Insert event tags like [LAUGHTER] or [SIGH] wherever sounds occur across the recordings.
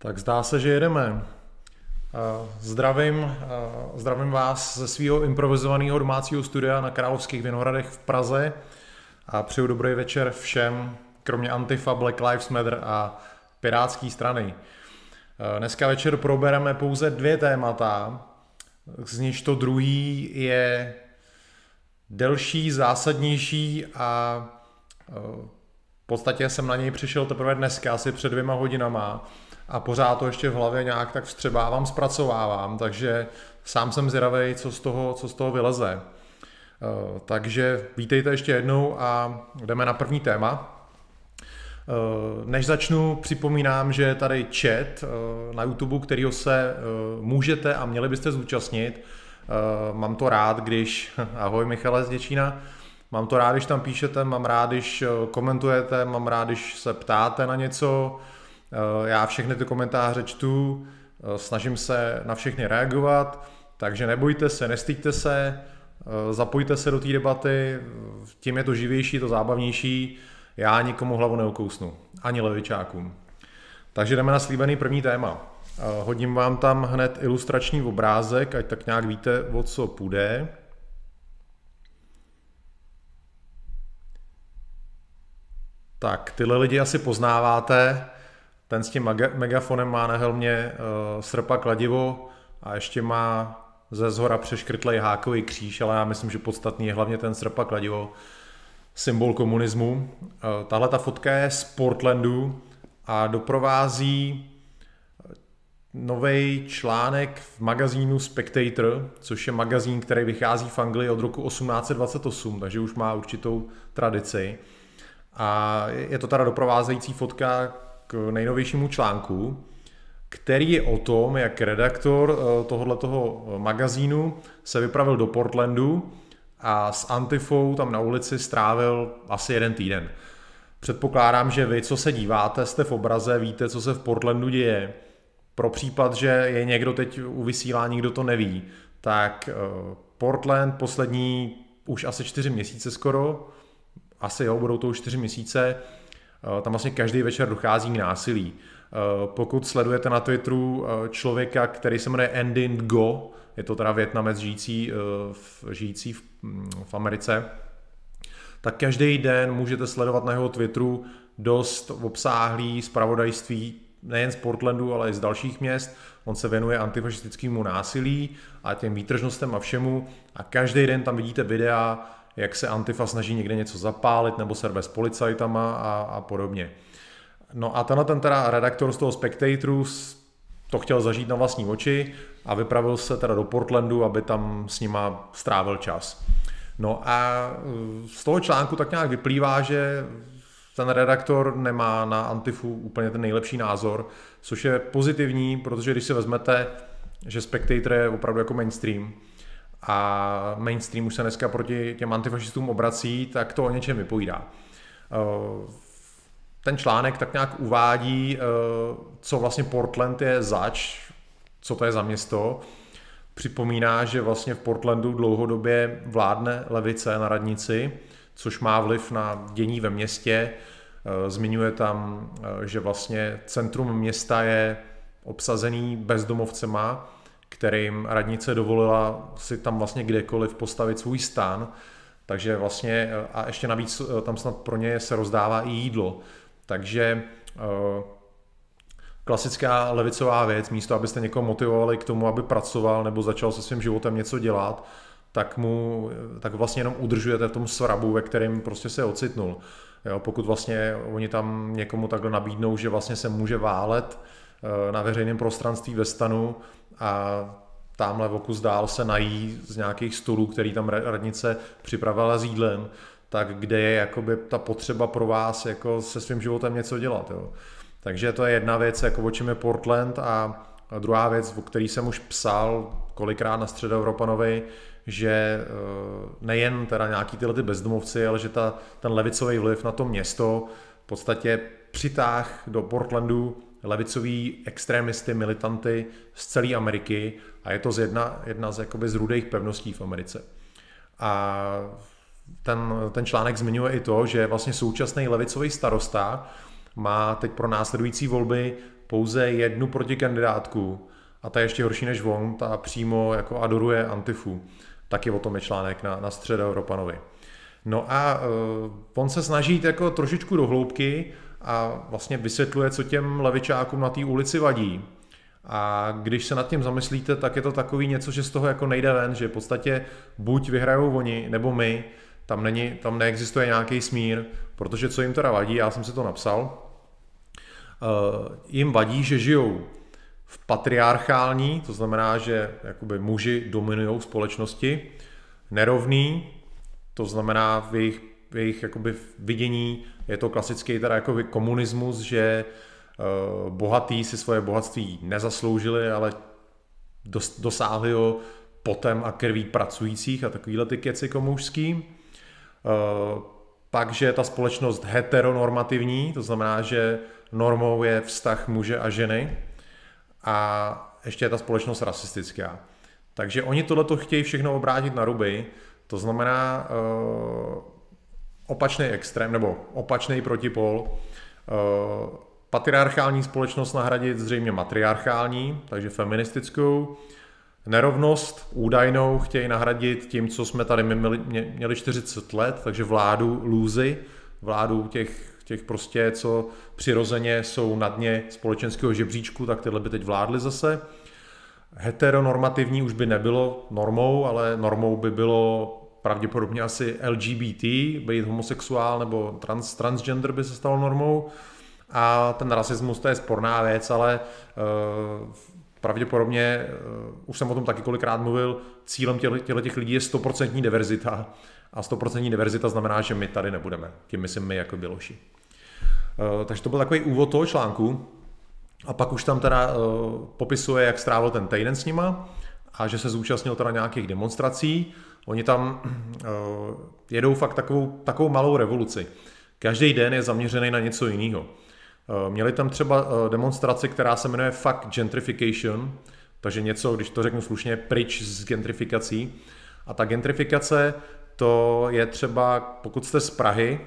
Tak zdá se, že jedeme. Zdravím, zdravím vás ze svého improvizovaného domácího studia na Královských Vinohradech v Praze a přeju dobrý večer všem, kromě Antifa, Black Lives Matter a Pirátské strany. Dneska večer probereme pouze dvě témata, z nich to druhý je delší, zásadnější a v podstatě jsem na něj přišel teprve dneska, asi před dvěma hodinama a pořád to ještě v hlavě nějak tak vstřebávám, zpracovávám, takže sám jsem zvědavý, co z toho, co z toho vyleze. Eh, takže vítejte ještě jednou a jdeme na první téma. Eh, než začnu, připomínám, že je tady chat eh, na YouTube, kterýho se můžete a měli byste zúčastnit. Mám to rád, když... [LAUGHS] Ahoj Michale z Děčína. Mám to rád, když tam píšete, mám rád, když komentujete, mám rád, když se ptáte na něco, já všechny ty komentáře čtu, eh, snažím se na všechny reagovat, takže nebojte se, nestýďte se, eh, zapojte se do té debaty, tím je to živější, to zábavnější. Já nikomu hlavu neukousnu, ani levičákům. Takže jdeme na slíbený první téma. Hodím vám tam hned ilustrační obrázek, ať tak nějak víte, o co půjde. Tak, tyhle lidi asi poznáváte. Ten s tím megafonem má na helmě uh, srpa kladivo a ještě má ze zhora přeškrtlej hákový kříž, ale já myslím, že podstatný je hlavně ten srpa kladivo, symbol komunismu. Uh, Tahle ta fotka je z Portlandu a doprovází eh, nový článek v magazínu Spectator, což je magazín, který vychází v Anglii od roku 1828, takže už má určitou tradici. A je to teda doprovázející fotka k nejnovějšímu článku, který je o tom, jak redaktor eh, tohoto magazínu se vypravil do Portlandu a s Antifou tam na ulici strávil asi jeden týden. Předpokládám, že vy, co se díváte, jste v obraze, víte, co se v Portlandu děje. Pro případ, že je někdo teď u vysílání, kdo to neví, tak eh, Portland poslední už asi čtyři měsíce skoro, asi jo, budou to už čtyři měsíce, Eh, tam vlastně každý večer dochází k násilí. Eh, pokud sledujete na Twitteru eh, člověka, který se jmenuje Endin Go, je to teda větnamec žijící, žijící v, mm, v Americe, tak každý den můžete sledovat na jeho Twitteru dost obsáhlý zpravodajství nejen z Portlandu, ale i z dalších měst. On se věnuje antifašistickému násilí a těm výtržnostem a všemu a každý den tam vidíte videa jak se Antifa snaží někde něco zapálit nebo serve s policajtama a, a podobně. No a tenhle ten teda redaktor z toho Spectatoru to chtěl zažít na vlastní oči a vypravil se teda do Portlandu, aby tam s nima strávil čas. No a e, z toho článku tak nějak vyplývá, že ten redaktor nemá na Antifu úplně ten nejlepší názor, což je pozitivní, protože když si vezmete, že Spectator je opravdu jako mainstream, a mainstream už se dneska proti těm antifašistům obrací, tak to o něčem vypovídá. Eh, ten článek tak nějak uvádí, eh, co vlastně Portland je zač, co to je za město. Připomíná, že vlastně v Portlandu dlouhodobě vládne levice na radnici, což má vliv na dění ve městě. Eh, zmiňuje tam, že vlastně centrum města je obsazený bezdomovcema, kterým radnice dovolila si tam vlastně kdekoliv postavit svůj stán, takže vlastně a ještě navíc eh, tam snad pro ně se rozdává i jídlo. Takže eh, klasická levicová věc, místo abyste někoho motivovali k tomu, aby pracoval nebo začal se svým životem něco dělat, tak mu tak vlastně jenom udržujete v tom svrabu, ve kterém prostě se ocitnul. Jo, pokud vlastně oni tam někomu takhle nabídnou, že vlastně se může válet eh, na veřejném prostranství ve stanu, a tamhle v kus dál se nají z nějakých stolů, který tam radnice připravila s jídlem, tak kde je jakoby ta potřeba pro vás jako se svým životem něco dělat. Jo. Takže to je jedna věc, jako o čem je Portland a druhá věc, o který jsem už psal kolikrát na Středoevropanovi, že e, nejen teda nějaký tyhle ty bezdomovci, ale že ta, ten levicový vliv na to město v podstatě přitáh do Portlandu levicový extrémisty, militanty z celé Ameriky a je to z jedna, jedna z, jakoby, z rudých pevností v Americe. A ten, ten článek zmiňuje i to, že vlastně současný levicový starosta má teď pro následující volby pouze jednu protikandidátku a ta je ještě horší než on, ta přímo jako adoruje Antifu. Taky o tom je článek na, na střed Europanovi. No a uh, on se snaží jako trošičku do hloubky a vlastně vysvětluje, co těm levičákům na té ulici vadí. A když se nad tím zamyslíte, tak je to takový něco, že z toho jako nejde ven, že v podstatě buď vyhrajou oni, nebo my, tam, není, tam neexistuje nějaký smír, protože co jim teda vadí, já jsem si to napsal, uh, jim vadí, že žijou v patriarchální, to znamená, že jakoby muži dominují společnosti, nerovný, to znamená v jejich, v jejich jakoby vidění je to klasický teda jako komunismus, že uh, bohatý si svoje bohatství nezasloužili, ale dos, dosáhli ho potem a krví pracujících a takovýhle ty keci komoušský. Uh, pak, že je ta společnost heteronormativní, to znamená, že normou je vztah muže a ženy a ještě je ta společnost rasistická. Takže oni tohleto chtějí všechno obrátit na ruby, to znamená uh, opačný extrém nebo opačný protipol. Uh, patriarchální společnost nahradit zřejmě matriarchální, takže feministickou. Nerovnost údajnou chtějí nahradit tím, co jsme tady měli, měli 40 let, takže vládu lůzy, vládu těch, těch prostě, co přirozeně jsou na dně společenského žebříčku, tak tyhle by teď vládly zase. Heteronormativní už by nebylo normou, ale normou by bylo pravděpodobně asi LGBT, být homosexuál nebo trans, transgender by se stalo normou. A ten rasismus to je sporná věc, ale uh, pravděpodobně, uh, už jsem o tom taky kolikrát mluvil, cílem těchto těch lidí je 100% diverzita. A 100% diverzita znamená, že my tady nebudeme. Tím myslím my jako Běloši. Uh, takže to byl takový úvod toho článku. A pak už tam teda uh, popisuje, jak strávil ten týden s nima a že se zúčastnil teda nějakých demonstrací. Oni tam uh, jedou fakt takovou, takovou malou revoluci. Každý den je zaměřený na něco jiného. Uh, měli tam třeba uh, demonstraci, která se jmenuje Fuck Gentrification, takže něco, když to řeknu slušně, pryč s gentrifikací. A ta gentrifikace, to je třeba, pokud jste z Prahy,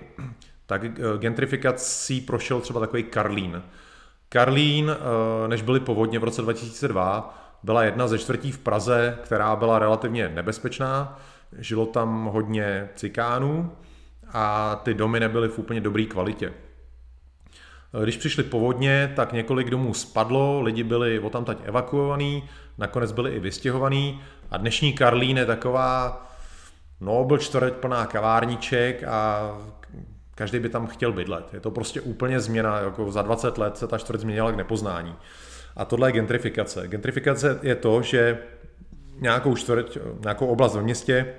tak gentrifikací prošel třeba takový Karlín. Karlín, než byly povodně v roce 2002, byla jedna ze čtvrtí v Praze, která byla relativně nebezpečná. Žilo tam hodně cikánů a ty domy nebyly v úplně dobré kvalitě. Když přišly povodně, tak několik domů spadlo, lidi byli o tam evakuovaní, nakonec byli i vystěhovaní a dnešní Karlín je taková, no byl čtvrť plná kavárníček a každý by tam chtěl bydlet. Je to prostě úplně změna, jako za 20 let se ta čtvrť změnila k nepoznání. A tohle je gentrifikace. Gentrifikace je to, že nějakou čtvrť, nějakou oblast ve městě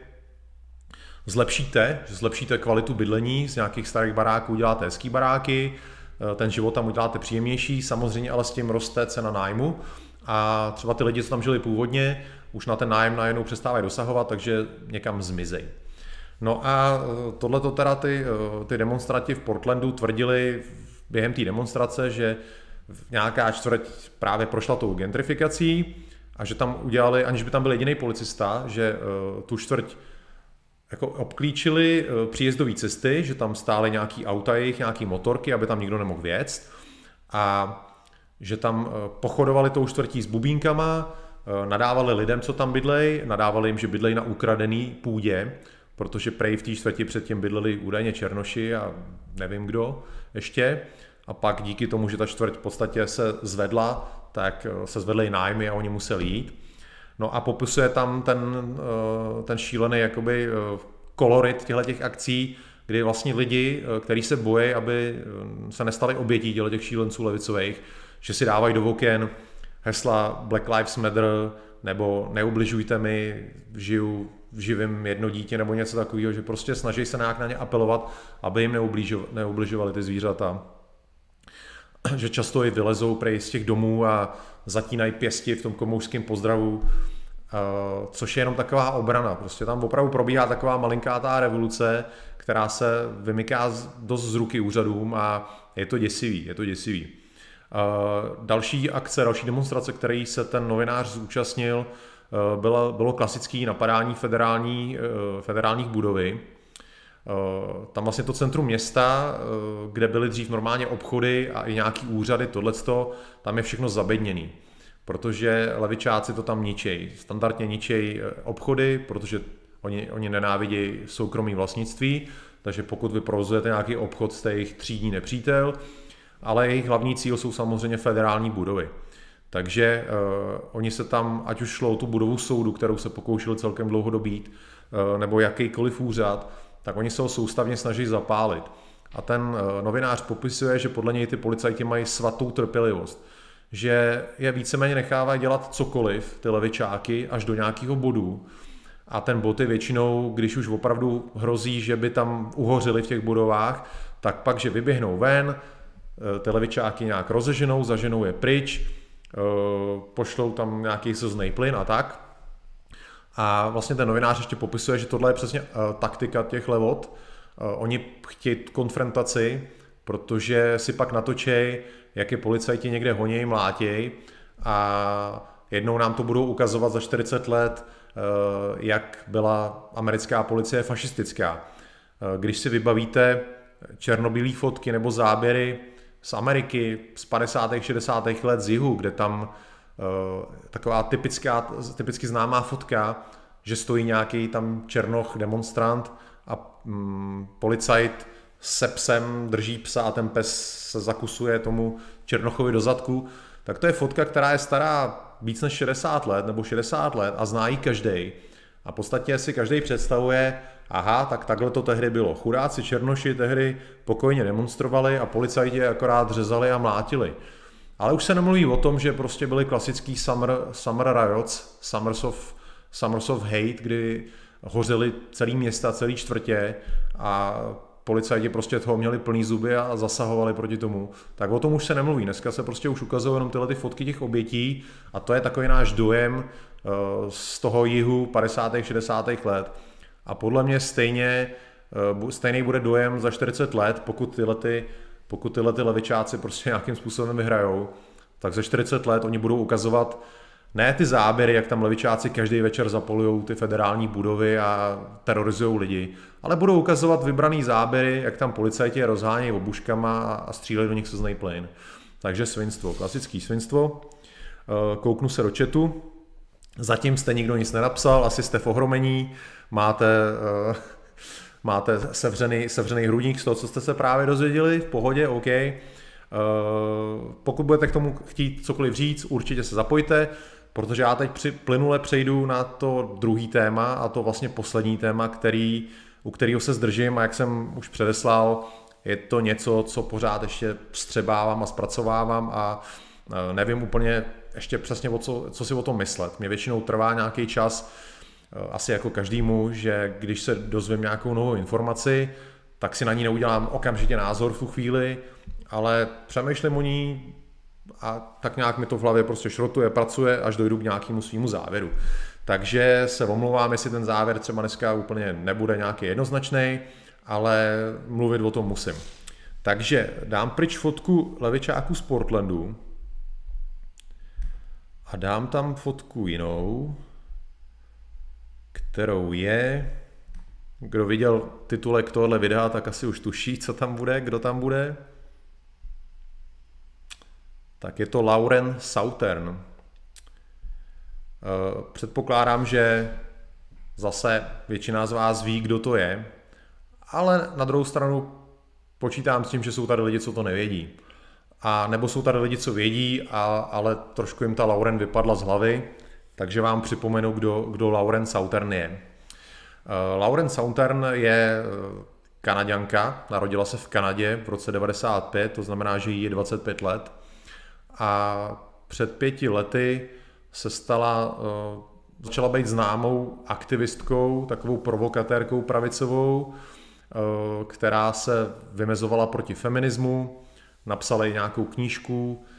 zlepšíte, že zlepšíte kvalitu bydlení, z nějakých starých baráků uděláte hezký baráky, eh, ten život tam uděláte příjemnější, samozřejmě ale s tím roste cena nájmu a třeba ty lidi, co tam žili původně, už na ten nájem najednou přestávají dosahovat, takže někam zmizej. No a eh, tohle to teda ty, eh, ty demonstranti v Portlandu tvrdili během té demonstrace, že nějaká čtvrť právě prošla tou gentrifikací a že tam udělali, aniž by tam byl jediný policista, že uh, tu čtvrť jako obklíčili uh, příjezdové cesty, že tam stály nějaký auta jejich, nějaký motorky, aby tam nikdo nemohl věct a že tam uh, pochodovali tou čtvrtí s bubínkama, nadávali lidem, co tam bydlej, nadávali jim, že bydlej na ukradený půdě, protože prej v té čtvrti předtím bydleli údajně Černoši a nevím kdo ještě a pak díky tomu, že ta čtvrť v podstatě se zvedla, tak eh, se zvedly nájmy a oni museli jít. No a popisuje tam ten, eh, ten šílený jakoby eh, kolorit těchto těch akcí, kdy vlastně lidi, kteří se bojí, aby se nestali obětí těch šílenců levicových, že si dávají do oken hesla Black Lives Matter nebo neubližujte mi, žiju v živém jedno dítě nebo něco takového, že prostě snaží se nějak na ně apelovat, aby jim neubližovali ty zvířata. [CLEARS THROAT] že často i vylezou prej z těch domů a zatínají pěsti v tom komoušském pozdravu, což je jenom taková obrana. Prostě tam opravdu probíhá taková malinkátá revoluce, která se vymyká dost z ruky úřadům a je to děsivý, je to děsivý. Další akce, další demonstrace, který se ten novinář zúčastnil, bylo, bylo klasické napadání federální, federálních budovy. Tam vlastně to centrum města, kde byly dřív normálně obchody a i nějaký úřady, tohleto, tam je všechno zabedněný protože levičáci to tam ničejí. Standardně ničejí obchody, protože oni, oni nenávidějí soukromí vlastnictví, takže pokud vy provozujete nějaký obchod, jste jejich třídní nepřítel, ale jejich hlavní cíl jsou samozřejmě federální budovy. Takže uh, oni se tam, ať už šlo o tu budovu soudu, kterou se pokoušeli celkem dlouho dobít, uh, nebo jakýkoliv úřad, tak oni se ho soustavně snaží zapálit. A ten uh, novinář popisuje, že podle něj ty policajti mají svatou trpělivost, že je víceméně nechávají dělat cokoliv, ty levičáky, až do nějakého bodu. A ten bod je většinou, když už opravdu hrozí, že by tam uhořili v těch budovách, tak pak, že vyběhnou ven, ty levičáky nějak rozeženou, zaženou je pryč, Eh, pošlou tam nějaký slzný plyn a tak. A vlastně ten novinář ještě popisuje, že tohle je přesně uh, taktika těch levot. Uh, oni chtějí konfrontaci, protože si pak natočej, jak je policajti někde honějí, mlátěj a jednou nám to budou ukazovat za 40 let, uh, jak byla americká policie fašistická. Uh, když si vybavíte černobílé fotky nebo záběry z Ameriky z 50. 60. let z jihu, kde tam taková typická, typicky známá fotka, že stojí nějaký tam černoch demonstrant a um, policajt se psem drží psa a ten pes se zakusuje tomu černochovi do zadku, tak to je fotka, která je stará víc než 60 let nebo 60 let a zná ji každý. A v podstatě si každý představuje, aha, tak takhle to tehdy bylo. Chudáci černoši tehdy pokojně demonstrovali a policajti akorát řezali a mlátili. Ale už se nemluví o tom, že prostě byly klasický summer, summer riots, summers of, summers of hate, kdy hořely celý města, celý čtvrtě a policajti prostě toho měli plný zuby a zasahovali proti tomu. Tak o tom už se nemluví. Dneska se prostě už ukazují jenom tyhle ty fotky těch obětí a to je takový náš dojem eh, z toho jihu 50. 60. let. A podle mě stejně, eh, stejný bude dojem za 40 let, pokud tyhle, ty, pokud tyhle ty levičáci prostě nějakým způsobem vyhrajou, tak za 40 let oni budou ukazovat ne ty záběry, jak tam levičáci každý večer zapolují ty federální budovy a terorizují lidi, ale budou ukazovat vybraný záběry, jak tam policajti rozhánějí obuškama a střílejí do nich se plyn. Takže svinstvo, klasický svinstvo. Eh, kouknu se do chatu. Zatím jste nikdo nic nenapsal, asi jste v ohromení máte, uh, máte sevřený, sevřený hrudník z toho, co jste se právě dozvěděli, v pohodě, OK. Uh, pokud budete k tomu chtít cokoliv říct, určitě se zapojte, protože já teď při, plynule přejdu na to druhý téma a to vlastně poslední téma, který, u kterého se zdržím a jak jsem už předeslal, je to něco, co pořád ještě vstřebávám a zpracovávám a nevím úplně ještě přesně, o co, co si o tom myslet. Mě většinou trvá nějaký čas, Eh, asi jako každému, že když se dozvím nějakou novou informaci, tak si na ní neudělám okamžitě názor v tu chvíli, ale přemýšlím o ní a tak nějak mi to v hlavě prostě šrotuje, pracuje, až dojdu k nějakému svýmu závěru. Takže se omlouvám, jestli ten závěr třeba dneska úplně nebude nějaký jednoznačný, ale mluvit o tom musím. Takže dám pryč fotku levičáku z Portlandu a dám tam fotku jinou kterou je, kdo viděl titulek tohle videa, tak asi už tuší, co tam bude, kdo tam bude. Tak je to Lauren Southern. Eh, předpokládám, že zase většina z vás ví, kdo to je, ale na druhou stranu počítám s tím, že jsou tady lidi, co to nevědí. A nebo jsou tady lidi, co vědí, a, ale trošku jim ta Lauren vypadla z hlavy takže vám připomenu, kdo, kdo Lauren Southern je. Uh, Lauren Southern je eh, Kanaďanka, narodila se v Kanadě v roce 95, to znamená, že jí je 25 let. A před pěti lety se stala, uh, začala být známou aktivistkou, takovou provokatérkou pravicovou, která se vymezovala proti feminismu, napsala i nějakou knížku, Eh,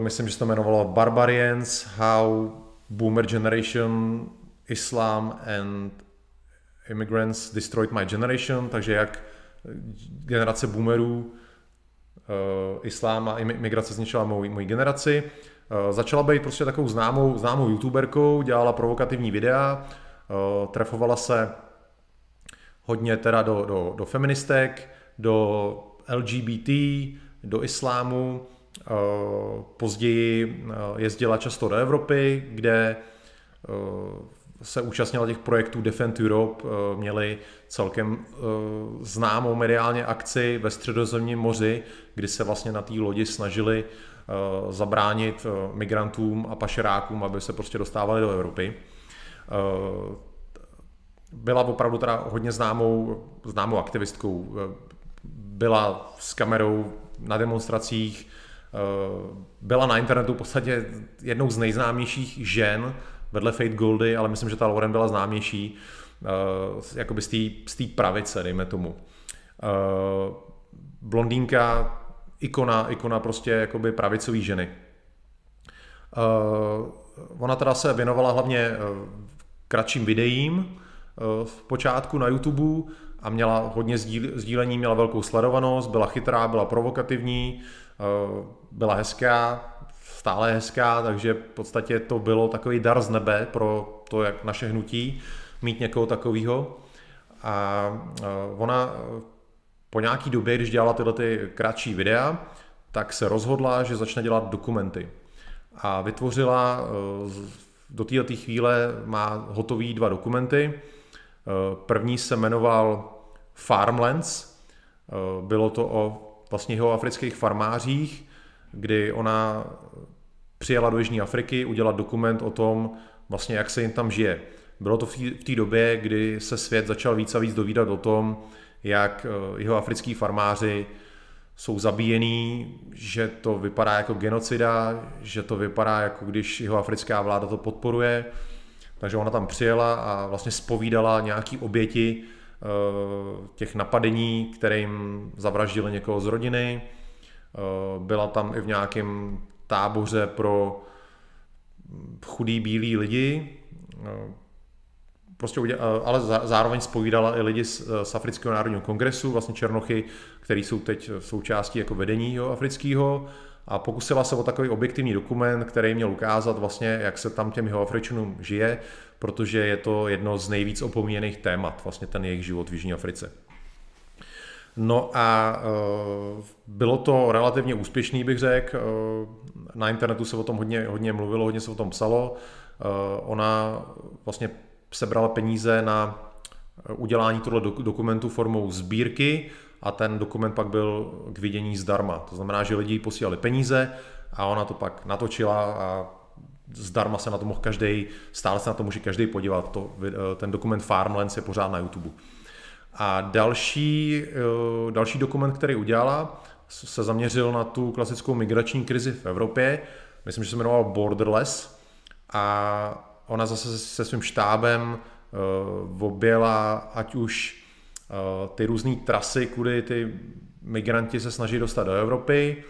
myslím, že se to jmenovalo Barbarians, How Boomer Generation, Islam and Immigrants Destroyed My Generation, takže jak generace boomerů, uh, islám a imigrace zničila moji, moji generaci. Začala být prostě takovou známou, známou youtuberkou, dělala provokativní videa, trefovala se hodně teda do, do, do feministek, do LGBT, do islámu, později jezdila často do Evropy, kde se účastnila těch projektů Defend Europe, měli celkem známou mediálně akci ve středozemním moři, kdy se vlastně na té lodi snažili Eh, zabránit eh, migrantům a pašerákům, aby se prostě dostávali do Evropy. Eh, byla opravdu teda hodně známou, známou aktivistkou. Byla s kamerou na demonstracích, byla na internetu v podstatě jednou z nejznámějších žen vedle Fate Goldy, ale myslím, že ta Lauren byla známější jakoby z té pravice, dejme tomu. Blondýnka ikona, ikona prostě jakoby pravicový ženy. Uh, ona teda se věnovala hlavně kratším videím v počátku na YouTube a měla hodně sdílení, měla velkou sledovanost, byla chytrá, byla provokativní, byla hezká, stále hezká, takže v podstatě to bylo takový dar z nebe pro to, jak naše hnutí, mít někoho takového. A ona po nějaký době, když dělala tyhle ty kratší videa, tak se rozhodla, že začne dělat dokumenty. A vytvořila, eh, do této chvíle má hotový dva dokumenty. Eh, první se jmenoval Farmlands, eh, bylo to o vlastně jeho afrických farmářích, kdy ona přijela do Jižní Afriky udělat dokument o tom, vlastně jak se jim tam žije. Bylo to v té době, kdy se svět začal víc a víc dovídat o tom, jak eh, jeho africký farmáři jsou zabíjený, že to vypadá jako genocida, že to vypadá jako když jeho africká vláda to podporuje. Takže ona tam přijela a vlastně spovídala nějaký oběti těch napadení, které jim zavraždili někoho z rodiny. Eh, byla tam i v nějakém táboře pro chudý bílí lidi, prostě udělala, ale zároveň spovídala i lidi z, z Afrického národního kongresu, vlastně Černochy, který jsou teď součástí jako vedení jo, afrického a pokusila se o takový objektivní dokument, který měl ukázat vlastně, jak se tam těm jeho Afričanům žije, protože je to jedno z nejvíc opomíjených témat, vlastně ten jejich život v Jižní Africe. No a e, bylo to relativně úspěšný, bych řekl. E, na internetu se o tom hodně, hodně mluvilo, hodně se o tom psalo. E, ona vlastně sebrala peníze na eh, udělání tohle dokumentu formou sbírky a ten dokument pak byl k vidění zdarma. To znamená, že lidi posílali peníze a ona to pak natočila a zdarma se na to mohl každý, stále se na to může každý podívat. To, eh, ten dokument Farmlands je pořád na YouTube. A další, eh, další dokument, který udělala, se zaměřil na tu klasickou migrační krizi v Evropě. Myslím, že se jmenoval Borderless. A ona zase se svým štábem uh, objela ať už ty různé trasy, kudy ty migranti se snaží dostat do Evropy,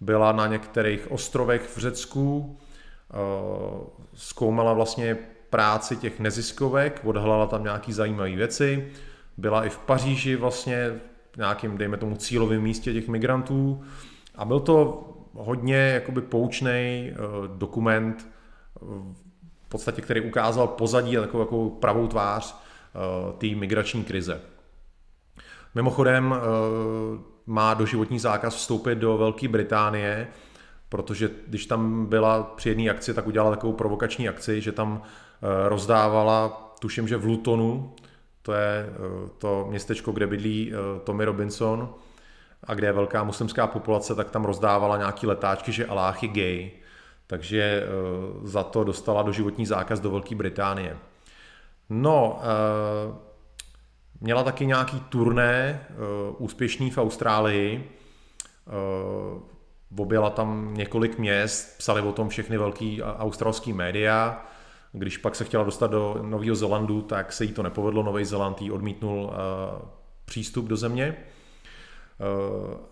byla na některých ostrovech v Řecku, uh, zkoumala vlastně práci těch neziskovek, odhalala tam nějaký zajímavé věci, byla i v Paříži vlastně v nějakým, dejme tomu, cílovém místě těch migrantů a byl to hodně jakoby poučný dokument podstatě, který ukázal pozadí a takovou jako pravou tvář té migrační krize. Mimochodem uh, má doživotní zákaz vstoupit do Velké Británie, protože když tam byla při jedné akci, tak udělala takovou provokační akci, že tam uh, rozdávala, tuším, že v Lutonu, to je to městečko, kde bydlí Tommy Robinson, a kde je velká muslimská populace, tak tam rozdávala nějaký letáčky, že je gay takže eh, za to dostala doživotní zákaz do Velké Británie. No, eh, měla taky nějaký turné eh, úspěšný v Austrálii, objela tam několik měst, psali o tom všechny velký australský média. Když pak se chtěla dostat do Nového Zelandu, tak se jí to nepovedlo. Nový Zeland jí odmítnul přístup do země.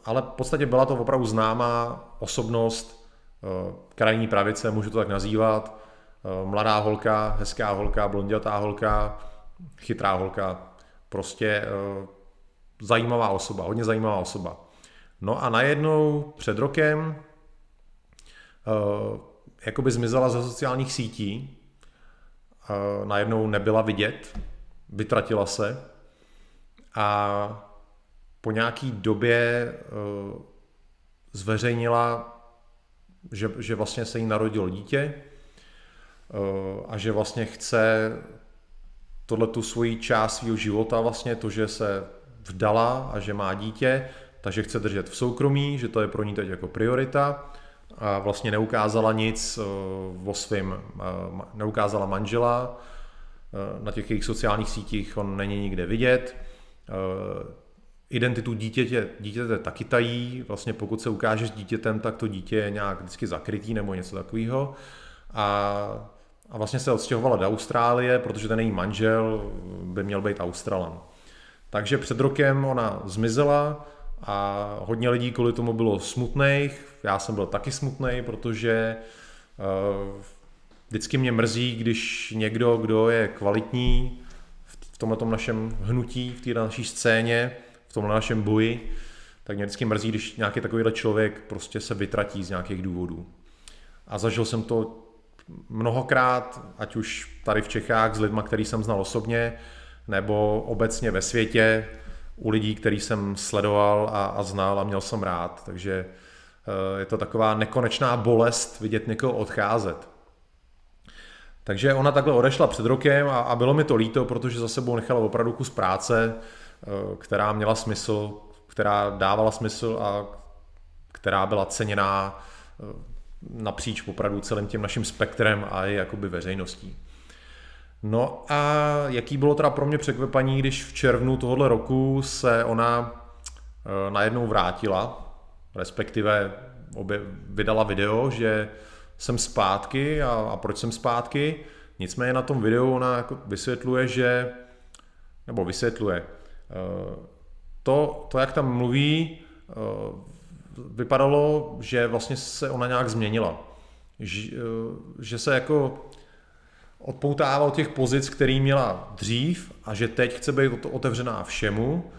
Ale v podstatě byla to opravdu známá osobnost Eh, krajní pravice, můžu to tak nazývat, eh, mladá holka, hezká holka, blondětá holka, chytrá holka, prostě eh, zajímavá osoba, hodně zajímavá osoba. No a najednou před rokem jakoby zmizela ze sociálních sítí, najednou nebyla vidět, vytratila se a po nějaký době zveřejnila, že, že vlastně se jí narodilo dítě a že vlastně chce tohle tu svoji část svého života vlastně, to, že se vdala a že má dítě, takže chce držet v soukromí, že to je pro ní teď jako priorita. A vlastně neukázala nic uh, o svým, uh, neukázala manžela, na těch jejich sociálních sítích on není nikde vidět, identitu dítěte, dítěte taky tají, vlastně pokud se ukáže s dítětem, tak to dítě je nějak vždycky zakrytý nebo něco takového. A, a vlastně se odstěhovala do Austrálie, protože ten její manžel by měl být Australan. Takže před rokem ona zmizela a hodně lidí kvůli tomu bylo smutných. Já jsem byl taky smutný, protože uh, vždycky mě mrzí, když někdo, kdo je kvalitní v tomto našem hnutí, v té naší scéně, v tomhle našem boji, tak mě vždycky mrzí, když nějaký takovýhle člověk prostě se vytratí z nějakých důvodů. A zažil jsem to mnohokrát, ať už tady v Čechách s lidmi, který jsem znal osobně, nebo obecně ve světě u lidí, který jsem sledoval a, a znal a měl jsem rád. Takže eh, je to taková nekonečná bolest vidět někoho odcházet. Takže ona takhle odešla před rokem a, a bylo mi to líto, protože za sebou nechala opravdu kus práce, Eh, která měla smysl, která dávala smysl a která byla ceněná eh, napříč opravdu celým tím naším spektrem a i jakoby veřejností. No a jaký bylo teda pro mě překvapení, když v červnu tohoto roku se ona eh, najednou vrátila, respektive obě, vydala video, že jsem zpátky a, a proč jsem zpátky. Nicméně na tom videu ona jako vysvětluje, že, nebo vysvětluje, to, to, jak tam mluví, eh, vypadalo, že vlastně se ona nějak změnila. Že, eh, že se jako odpoutává od těch pozic, který měla dřív a že teď chce být otevřená všemu,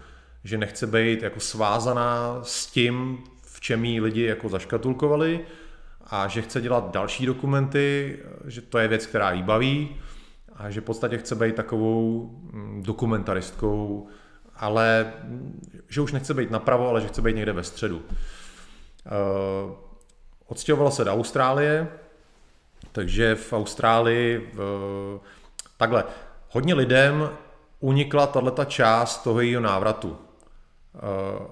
že nechce být jako svázaná s tím, v čem jí lidi jako zaškatulkovali a že chce dělat další dokumenty, že to je věc, která jí baví a že v podstatě chce být takovou mm, dokumentaristkou, ale že už nechce být napravo, ale že chce být někde ve středu. Uh, odstěhovala se do Austrálie, takže v Austrálii takhle, hodně lidem unikla tato část toho jejího návratu. Uh,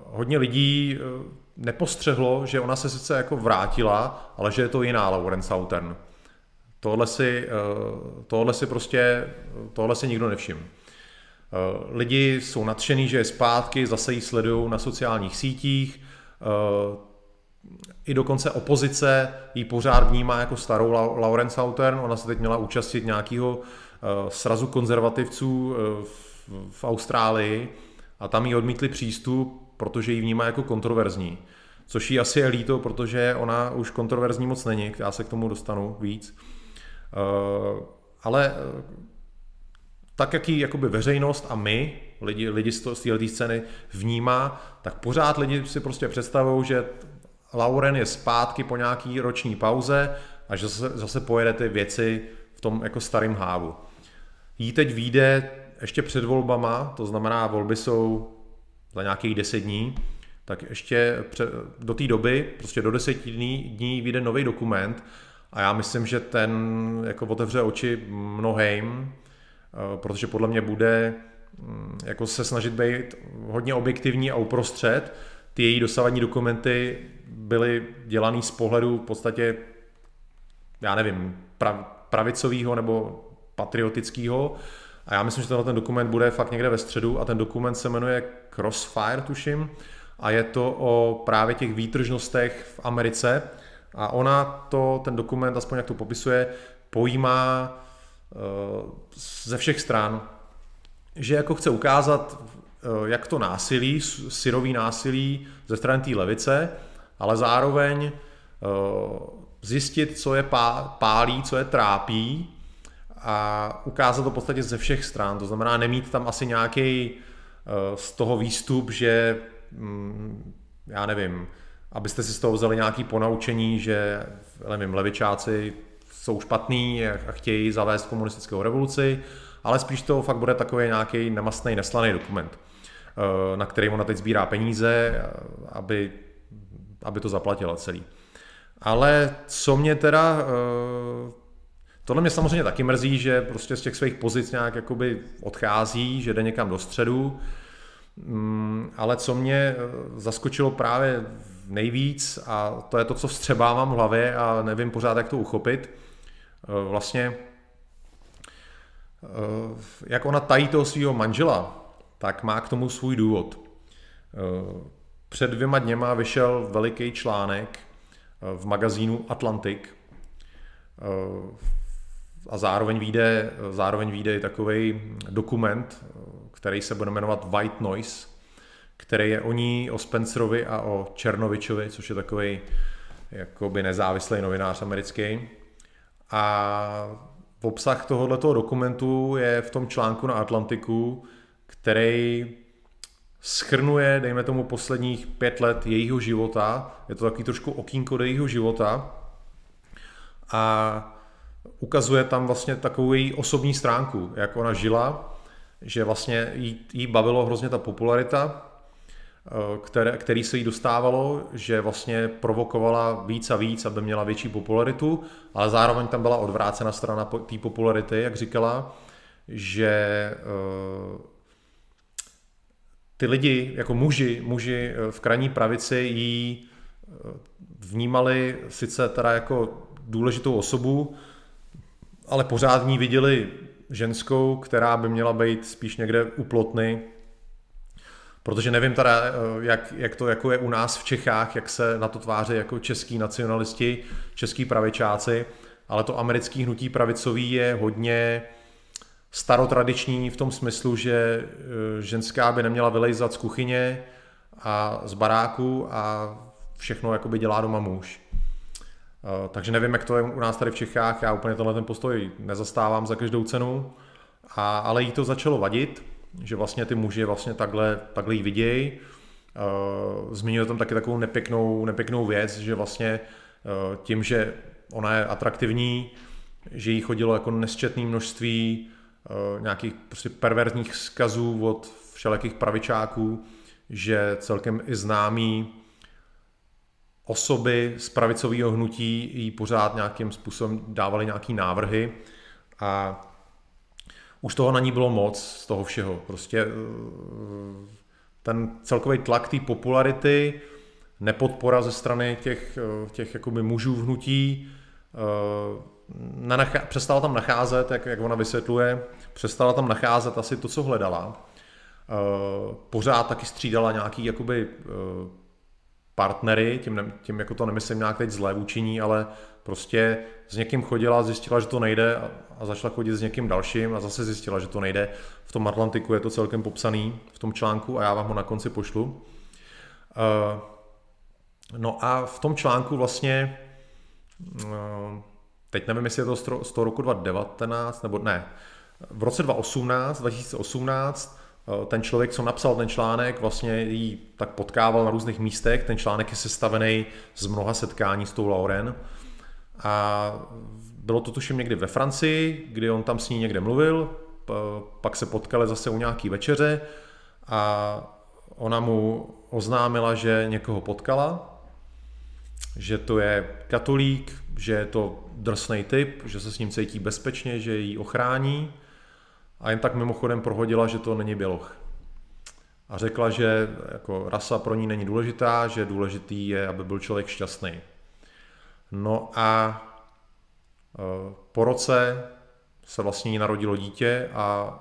hodně lidí uh, nepostřehlo, že ona se sice jako vrátila, ale že je to jiná Lauren Southern. Tohle si, tohle si prostě, tohle si nikdo nevšiml. Eh, lidi jsou nadšený, že je zpátky, zase ji sledují na sociálních sítích. Eh, I dokonce opozice ji pořád vnímá jako starou Lauren Southern. Ona se teď měla účastnit nějakého eh, srazu konzervativců v Austrálii a tam jí odmítli přístup, protože ji vnímá jako kontroverzní. Což jí asi je líto, protože ona už kontroverzní moc není, já se k tomu dostanu víc. Ale tak, jak ji jakoby veřejnost a my, lidi, lidi z této scény vnímá, tak pořád lidi si prostě představují, že Lauren je zpátky po nějaký roční pauze a že zase, zase pojede ty věci v tom jako starém hávu. Jí teď vyjde ještě před volbama, to znamená, volby jsou za nějakých deset dní, tak ještě do té doby, prostě do deseti dní, dní vyjde nový dokument a já myslím, že ten jako otevře oči mnohým, Eh, protože podle mě bude mm, jako se snažit být hodně objektivní a uprostřed. Ty její dosavadní dokumenty byly dělané z pohledu v podstatě, já nevím, pravicového nebo patriotického. A já myslím, že tenhle ten dokument bude fakt někde ve středu a ten dokument se jmenuje Crossfire, tuším, a je to o právě těch výtržnostech v Americe. A ona to, ten dokument, aspoň jak to popisuje, pojímá ze všech stran, že jako chce ukázat, eh, jak to násilí, syrový násilí ze strany té levice, ale zároveň eh, zjistit, co je pálí, co je trápí a ukázat to v podstatě ze všech stran. To znamená nemít tam asi nějaký eh, z toho výstup, že mm, já nevím, abyste si z toho vzali nějaký ponaučení, že nevím, levičáci jsou špatný a chtějí zavést komunistickou revoluci, ale spíš to fakt bude takový nějaký nemastný, neslaný dokument. na který ona teď sbírá peníze, aby, aby to zaplatila celý. Ale co mě teda, tohle mě samozřejmě taky mrzí, že prostě z těch svých pozic nějak jakoby odchází, že jde někam do středu, mm, ale co mě zaskočilo právě nejvíc a to je to, co vstřebávám v hlavě a nevím pořád, jak to uchopit, vlastně Eh, jak ona tají toho svého manžela, tak má k tomu svůj důvod. Eh, před dvěma dněma vyšel veliký článek eh, v magazínu Atlantic a zároveň vyjde, zároveň vyjde i takový dokument, který se bude jmenovat White Noise, který je o ní, o Spencerovi a o Černovičovi, což je takový jakoby nezávislý novinář americký. A obsah tohoto dokumentu je v tom článku na Atlantiku, který schrnuje, dejme tomu, posledních pět let jejího života. Je to takový trošku okýnko do jejího života. A ukazuje tam vlastně takovou její osobní stránku, jak ona žila, že vlastně jí, jí bavilo hrozně ta popularita, Eh, které, který se jí dostávalo, že vlastně provokovala víc a víc, aby měla větší popularitu, ale zároveň tam byla odvrácena strana té popularity, jak říkala, že eh, ty lidi, jako muži, muži eh, v krajní pravici jí vnímali sice teda jako důležitou osobu, ale pořád ní viděli ženskou, která by měla být spíš někde u plotny, Protože nevím teda, eh, jak, jak to jako je u nás v Čechách, jak se na to tváří jako český nacionalisti, český pravičáci, ale to americký hnutí pravicový je hodně starotradiční v tom smyslu, že eh, ženská by neměla vylejzat z kuchyně a z baráku a všechno jakoby dělá doma muž. Eh, takže nevím, jak to je u nás tady v Čechách, já úplně tenhle ten postoj nezastávám za každou cenu, a, ale jí to začalo vadit že vlastně ty muži vlastně takhle, takhle ji vidějí. Uh, zmiňuje tam taky takovou nepěknou, nepěknou věc, že vlastně tím, že ona je atraktivní, že jí chodilo jako nesčetné množství nějakých prostě perverzních skazů od všelijakých pravičáků, že celkem i známí osoby z pravicového hnutí jí pořád nějakým způsobem dávali nějaký návrhy a už toho na ní bylo moc z toho všeho. Prostě eh, ten celkový tlak té popularity, nepodpora ze strany těch, eh, těch jakoby mužů v hnutí, eh, nenachá, přestala tam nacházet, jak, jak ona vysvětluje, přestala tam nacházet asi to, co hledala. Pořád taky střídala nějaký jakoby partnery, tím, ne, tím jako to nemyslím nějak teď zlé vůči ale prostě s někým chodila, zjistila, že to nejde a, a začala chodit s někým dalším a zase zjistila, že to nejde. V tom Atlantiku je to celkem popsaný v tom článku a já vám ho na konci pošlu. Uh, no a v tom článku vlastně, uh, teď nevím, jestli je to z toho roku 2019, nebo ne, v roce 2018, 2018 Eh, ten člověk, co napsal ten článek, vlastně ji tak potkával na různých místech. Ten článek je sestavený z mnoha setkání s tou Lauren. A bylo to tuším někdy ve Francii, kdy on tam s ní někde mluvil, pak se potkali zase u nějaký večeře a ona mu oznámila, že někoho potkala, že to je katolík, že je to drsný typ, že se s ním cítí bezpečně, že ji ochrání a jen tak mimochodem prohodila, že to není běloch. A řekla, že jako rasa pro ní není důležitá, že důležitý je, aby byl člověk šťastný. No a e, po roce se vlastně narodilo dítě a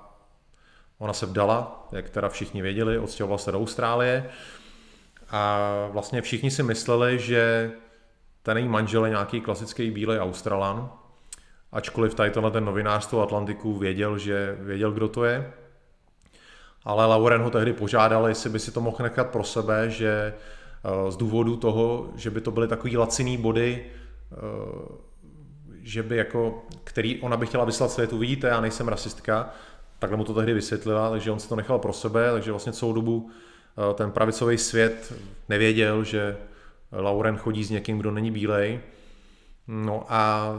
ona se vdala, jak teda všichni věděli, odstěhovala se do Austrálie a vlastně všichni si mysleli, že ten její manžel je nějaký klasický bílej Australan, ačkoliv tady tenhle ten novinář z toho Atlantiku věděl, že věděl, kdo to je. Ale Lauren ho tehdy požádal, jestli by si to mohl nechat pro sebe, že eh, z důvodu toho, že by to byly takový laciný body, eh, že by jako, který ona by chtěla vyslat světu, vidíte, já nejsem rasistka, takhle mu to tehdy vysvětlila, takže on si to nechal pro sebe, takže vlastně celou dobu eh, ten pravicový svět nevěděl, že Lauren chodí s někým, kdo není bílej. No a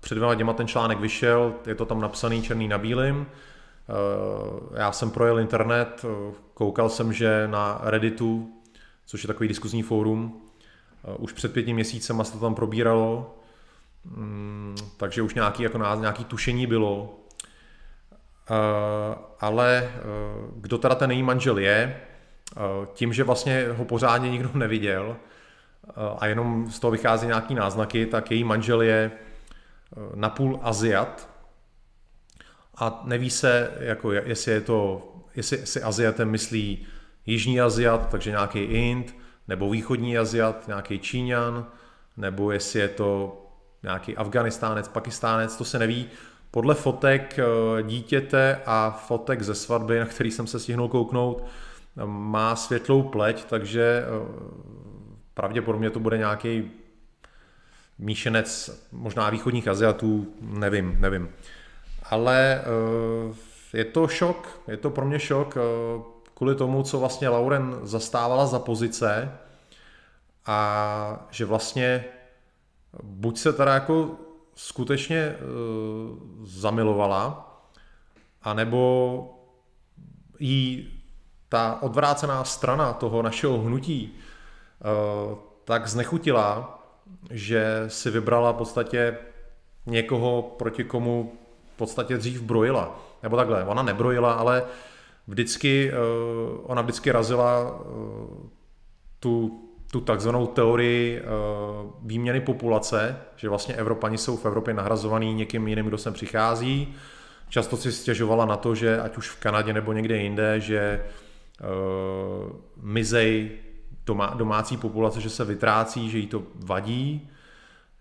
před dvěma dněma ten článek vyšel, je to tam napsaný černý na bílým, Já jsem projel internet, koukal jsem, že na Redditu, což je takový diskuzní fórum, už před pěti měsícema se to tam probíralo, mm, takže už nějaký, jako nějaký tušení bylo. Ale kdo teda ten její manžel je, tím, že vlastně ho pořádně nikdo [LAUGHS] neviděl a jenom z toho vychází nějaký náznaky, tak její manžel je napůl Aziat a neví se, jako jestli je to, jestli si Aziatem myslí Jižní Aziat, takže nějaký Ind, nebo Východní Aziat, nějaký Číňan, nebo jestli je to nějaký Afganistánec, Pakistánec, to se neví. Podle fotek eh, dítěte a fotek ze svatby, na který jsem se stihnul kouknout, má světlou pleť, takže eh, pravděpodobně to bude nějaký míšenec možná východních Aziatů, nevím, nevím. Ale eh, je to šok, je to pro mě šok eh, kvůli tomu, co vlastně Lauren zastávala za pozice a že vlastně buď se teda jako skutečně zamilovala, anebo jí ta odvrácená strana toho našeho hnutí eh, tak znechutila, že si vybrala v podstatě někoho, proti komu v podstatě dřív brojila. Nebo takhle, ona nebrojila, ale vždycky, eh, ona vždycky razila eh, tu, tu takzvanou teorii výměny populace, že vlastně Evropani jsou v Evropě nahrazovaný někým jiným, kdo sem přichází. Často si stěžovala na to, že ať už v Kanadě nebo někde jinde, že mizej domá, domácí populace, že se vytrácí, že jí to vadí,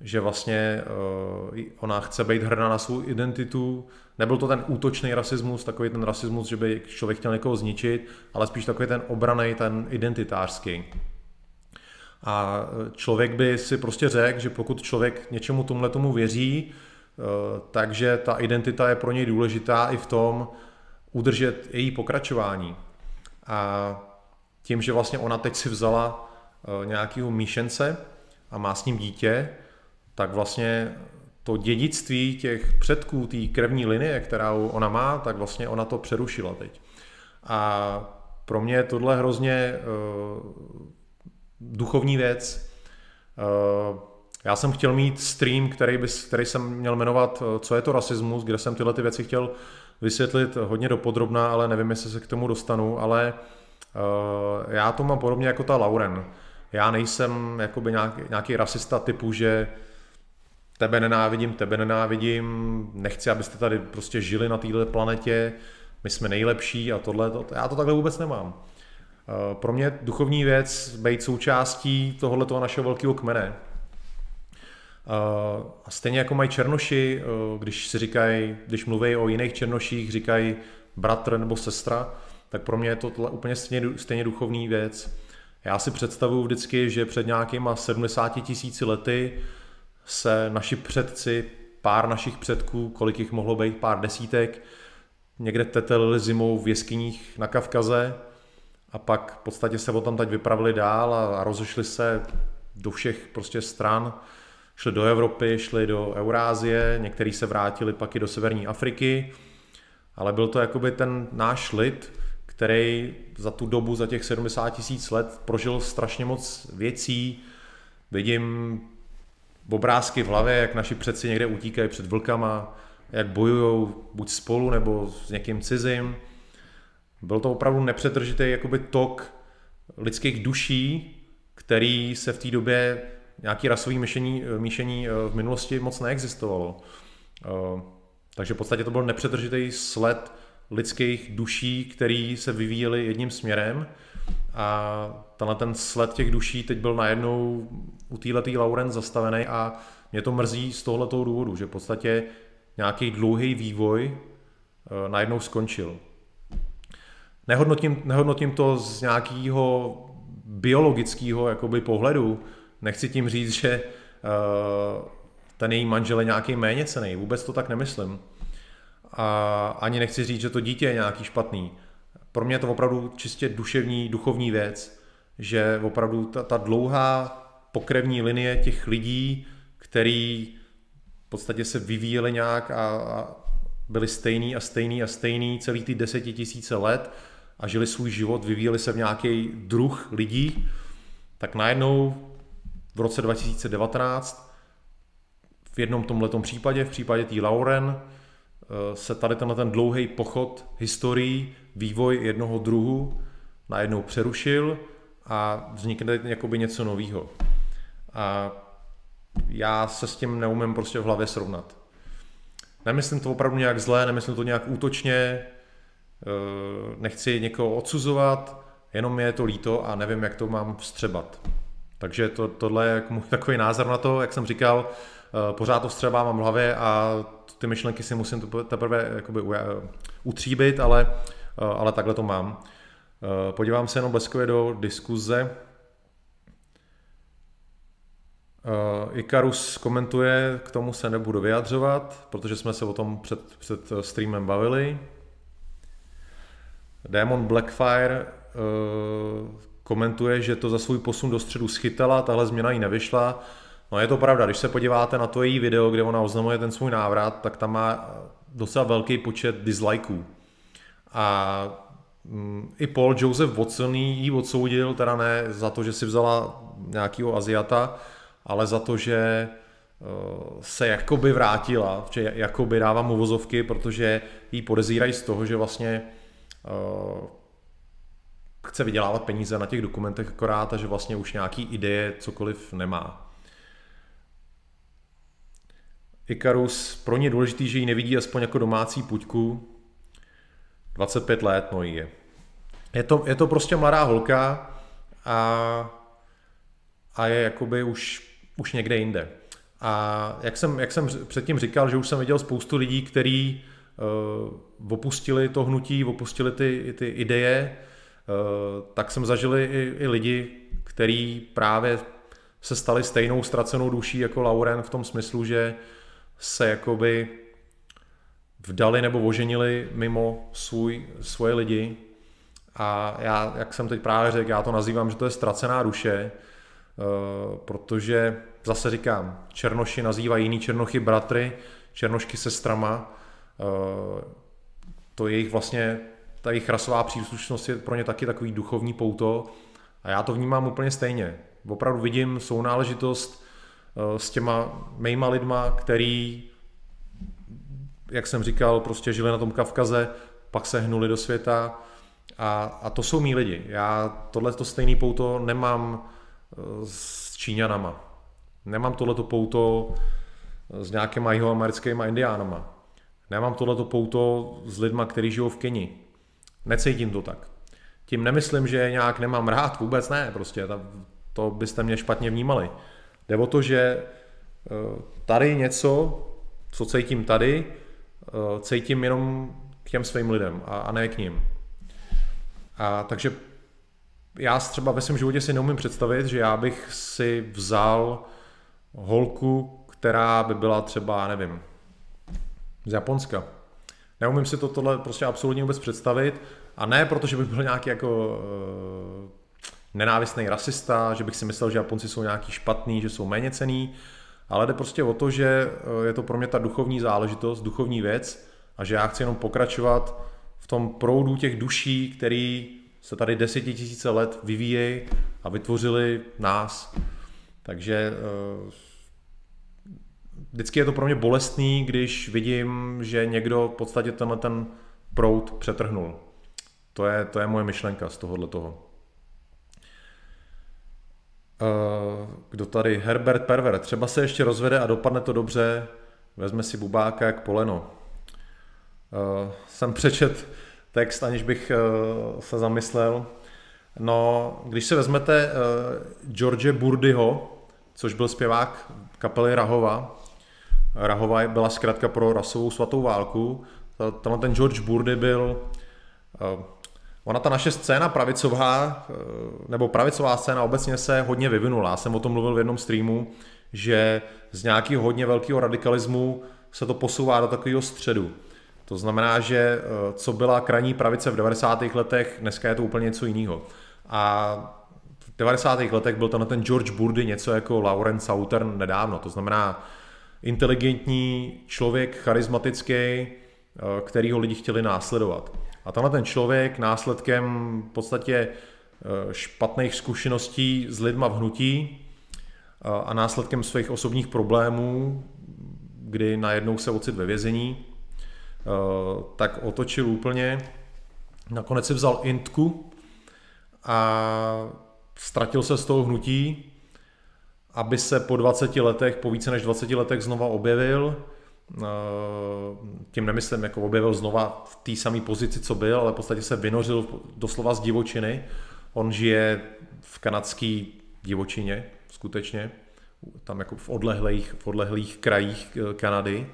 že vlastně uh, ona chce být hrdá na svou identitu. Nebyl to ten útočný rasismus, takový ten rasismus, že by člověk chtěl někoho zničit, ale spíš takový ten obraný, ten identitářský. A eh, člověk by si prostě řekl, že pokud člověk něčemu tomhle tomu věří, takže ta identita je pro něj důležitá i v tom udržet její pokračování. A tím, že vlastně ona teď si vzala eh, nějakého míšence a má s ním dítě, tak vlastně to dědictví těch předků, té krevní linie, kterou ona má, tak vlastně ona to přerušila teď. A pro mě je tohle hrozně uh, duchovní věc. Uh, já jsem chtěl mít stream, který, by, který jsem měl jmenovat Co je to rasismus, kde jsem tyhle ty věci chtěl vysvětlit hodně dopodrobná, ale nevím, jestli se k tomu dostanu, ale uh, já to mám podobně jako ta Lauren. Já nejsem jakoby nějaký, nějaký rasista typu, že tebe nenávidím, tebe nenávidím, nechci, abyste tady prostě žili na této planetě, my jsme nejlepší a tohle, to, já to takhle vůbec nemám. Uh, pro mě duchovní věc být součástí tohoto našeho velkého kmene, a stejně jako mají černoši, eh, když si říkají, když mluví o jiných černoších, říkají bratr nebo sestra, tak pro mě je to úplně stejně, stejně duchovní věc. Já si představuju vždycky, že před nějakýma 70 tisíci lety se naši předci, pár našich předků, kolik jich mohlo být, pár desítek, někde tetelili zimou v jeskyních na Kavkaze a pak v podstatě se tam teď vypravili dál a rozešli se do všech prostě stran šli do Evropy, šli do Eurázie, někteří se vrátili pak i do severní Afriky, ale byl to jakoby ten náš lid, který za tu dobu, za těch 70 tisíc let prožil strašně moc věcí. Vidím obrázky v hlavě, jak naši předci někde utíkají před vlkama, jak bojují buď spolu nebo s někým cizím. Byl to opravdu nepřetržitý jakoby tok lidských duší, který se v té době nějaký rasový myšení, myšení eh, v minulosti moc neexistovalo. Eh, takže v podstatě to byl nepřetržitý sled lidských duší, který se vyvíjely jedním směrem a tenhle ten sled těch duší teď byl najednou u této Lauren zastavený a mě to mrzí z tohoto důvodu, že v podstatě nějaký dlouhý vývoj eh, najednou skončil. Nehodnotím, nehodnotím to z nějakého biologického jakoby pohledu, Nechci tím říct, že uh, ten její manžel je nějaký méně cený. Vůbec to tak nemyslím. A ani nechci říct, že to dítě je nějaký špatný. Pro mě je to opravdu čistě duševní, duchovní věc, že opravdu ta, ta dlouhá pokrevní linie těch lidí, který v podstatě se vyvíjeli nějak a, a byli stejný a stejný a stejný celý ty desetitisíce let a žili svůj život, vyvíjeli se v nějaký druh lidí, tak najednou v roce 2019 v jednom tomhletom případě, v případě té Lauren, se tady tenhle ten dlouhý pochod historií, vývoj jednoho druhu najednou přerušil a vznikne jakoby něco nového. A já se s tím neumím prostě v hlavě srovnat. Nemyslím to opravdu nějak zlé, nemyslím to nějak útočně, eh, nechci někoho odsuzovat, jenom je to líto a nevím, jak to mám vstřebat. Takže to, tohle je můj [LAUGHS] takový názor na to, jak jsem říkal, eh, pořád to vstřebávám v hlavě a ty myšlenky si musím teprve jakoby utříbit, ale, eh, ale takhle to mám. Podívám se jenom bleskově do diskuze. Ikarus komentuje, k tomu se nebudu vyjadřovat, protože jsme se o tom před, před streamem bavili. Demon Blackfire komentuje, že to za svůj posun do středu schytala, tahle změna jí nevyšla. No je to pravda, když se podíváte na to její video, kde ona oznamuje ten svůj návrat, tak tam má docela velký počet dislikeů. A um, i Paul Joseph Watson jí odsoudil, teda ne za to, že si vzala nějakého Aziata, ale za to, že eh, se jakoby vrátila, že jakoby dávám uvozovky, protože jí podezírají z toho, že vlastně uh, chce vydělávat peníze na těch dokumentech akorát a že vlastně už nějaký ideje cokoliv nemá. Ikarus, pro ně důležitý, že ji nevidí aspoň jako domácí puťku. 25 let, no je. Je to, je to prostě mladá holka a, a je jakoby už už někde jinde. A jak jsem, jak jsem předtím říkal, že už jsem viděl spoustu lidí, kteří uh, opustili to hnutí, opustili ty, ty ideje, uh, tak jsem zažil i, i lidi, kteří právě se stali stejnou ztracenou duší jako Lauren v tom smyslu, že se jakoby vdali nebo oženili mimo svůj, svoje lidi. A já, jak jsem teď právě řekl, já to nazývám, že to je ztracená duše, Eh, protože zase říkám, černoši nazývají jiný černochy bratry, černošky sestrama, eh, to je jejich vlastně, ta jejich rasová příslušnost je pro ně taky takový duchovní pouto a já to vnímám úplně stejně. Opravdu vidím sounáležitost s těma mýma lidma, který, jak jsem říkal, prostě žili na tom Kavkaze, pak se hnuli do světa a, a to jsou mý lidi. Já tohle to stejný pouto nemám s Číňanama. Nemám tohleto pouto s nějakýma jihoamerickýma indiánama. Nemám tohleto pouto s lidma, kteří žijou v Keni. Necítím to tak. Tím nemyslím, že nějak nemám rád, vůbec ne, prostě to byste mě špatně vnímali. Jde o to, že eh, tady něco, co cítím tady, eh, cítím jenom k těm svým lidem a, a ne k ním. A takže já třeba ve svém životě si neumím představit, že já bych si vzal holku, která by byla třeba, nevím, z Japonska. Neumím si to tohle prostě absolutně vůbec představit a ne protože bych byl nějaký jako uh, nenávistný rasista, že bych si myslel, že Japonci jsou nějaký špatný, že jsou méně cený, ale jde prostě o to, že eh, je to pro mě ta duchovní záležitost, duchovní věc a že já chci jenom pokračovat v tom proudu těch duší, který se tady desetitisíce let vyvíjejí a vytvořili nás. Takže eh, vždycky je to pro mě bolestný, když vidím, že někdo v podstatě tenhle ten prout přetrhnul. To je, to je moje myšlenka z tohohle toho. Eh, kdo tady? Herbert Perver. Třeba se ještě rozvede a dopadne to dobře, vezme si bubáka jak poleno. Uh, jsem přečet text, aniž bych uh, se zamyslel. No, když se vezmete George Burdyho, což byl zpěvák kapely Rahova, Rahova byla zkrátka pro rasovou svatou válku, tenhle ten George Burdy byl Ona ta naše scéna pravicová, nebo pravicová scéna obecně se hodně vyvinula. Já jsem o tom mluvil v jednom streamu, že z nějakého hodně velkého radikalismu se to posouvá do takového středu. To znamená, že eh, co byla krajní pravice v 90. letech, dneska je to úplně něco jiného. A v 90. letech byl na ten George Burdy něco jako Lawrence Southern nedávno. To znamená inteligentní člověk, charismatický, který ho lidi chtěli následovat. A tenhle ten člověk následkem v podstatě špatných zkušeností s lidma v hnutí a následkem svých osobních problémů, kdy najednou se ocit ve vězení, tak otočil úplně. Nakonec si vzal intku a ztratil se z toho hnutí, aby se po 20 letech, po více než 20 letech znova objevil. Tím nemyslím, jako objevil znova v té samé pozici, co byl, ale v podstatě se vynořil doslova z divočiny. On žije v kanadské divočině, skutečně, tam jako v odlehlých, v odlehlých krajích eh, Kanady.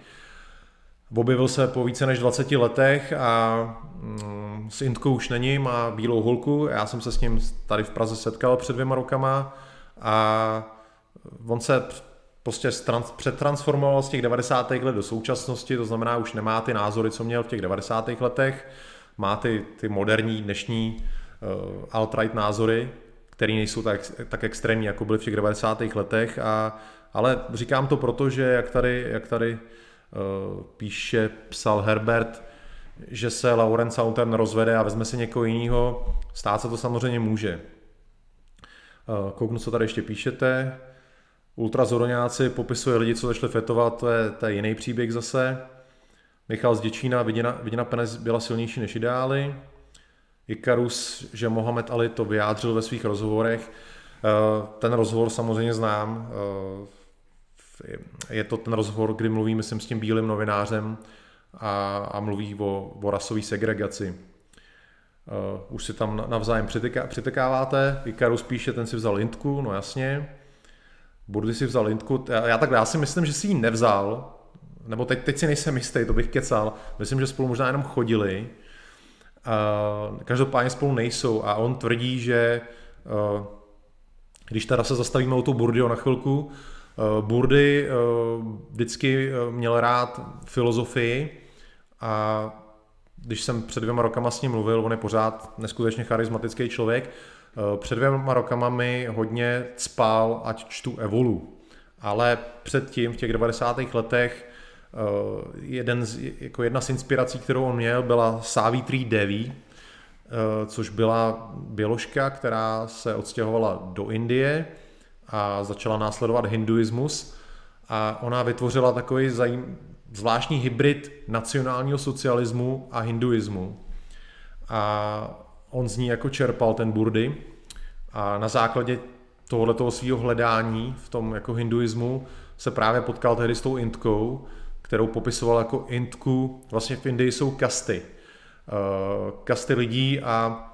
Objevil se po více než 20 letech a mm, s Intkou už není, má bílou holku. Já jsem se s ním tady v Praze setkal před dvěma rokama a on se prostě přetransformoval z těch 90. let do současnosti, to znamená, už nemá ty názory, co měl v těch 90. letech, má ty, ty moderní dnešní uh, alt-right názory, které nejsou tak, tak extrémní, jako byly v těch 90. letech, a, ale říkám to proto, že jak tady, jak tady uh, píše, psal Herbert, že se Laurent Southern rozvede a vezme si někoho jiného, stát se to samozřejmě může. Uh, kouknu, co tady ještě píšete. Ultrazoroňáci popisuje lidi, co začali fetovat, to je, to je jiný příběh zase. Michal z Děčína, vidina, vidina peněz byla silnější než ideály. Ikarus, že Mohamed Ali to vyjádřil ve svých rozhovorech. Eh, ten rozhovor samozřejmě znám. Eh, je to ten rozhovor, kdy mluví, myslím, s tím bílým novinářem a, a mluví o, o rasové segregaci. Uh, už si tam navzájem přiteká, přitekáváte. Ikarus píše, ten si vzal lintku, no jasně. Burdy si vzal lintku, já, já tak já si myslím, že si ji nevzal, nebo teď, teď si nejsem jistý, to bych kecal. Myslím, že spolu možná jenom chodili, každopádně spolu nejsou a on tvrdí, že uh, když teda se zastavíme o tu Burdio na chvilku, uh, Burdy uh, vždycky měl rád filozofii a když jsem před dvěma rokama s ním mluvil, on je pořád neskutečně charismatický člověk, před dvěma rokama mi hodně spál, ať čtu Evolu. Ale předtím, v těch 90. letech, Eh, jeden z, jako jedna z inspirací, kterou on měl, byla Savitri Devi, eh, což byla běložka, která se odstěhovala do Indie a začala následovat hinduismus a ona vytvořila takový zajím, zvláštní hybrid nacionálního socialismu a hinduismu. A on z ní jako čerpal ten burdy a na základě tohoto svého hledání v tom jako hinduismu se právě potkal tehdy s tou Indkou kterou popisoval jako intku. Vlastně v Indii jsou kasty. Eh, kasty lidí a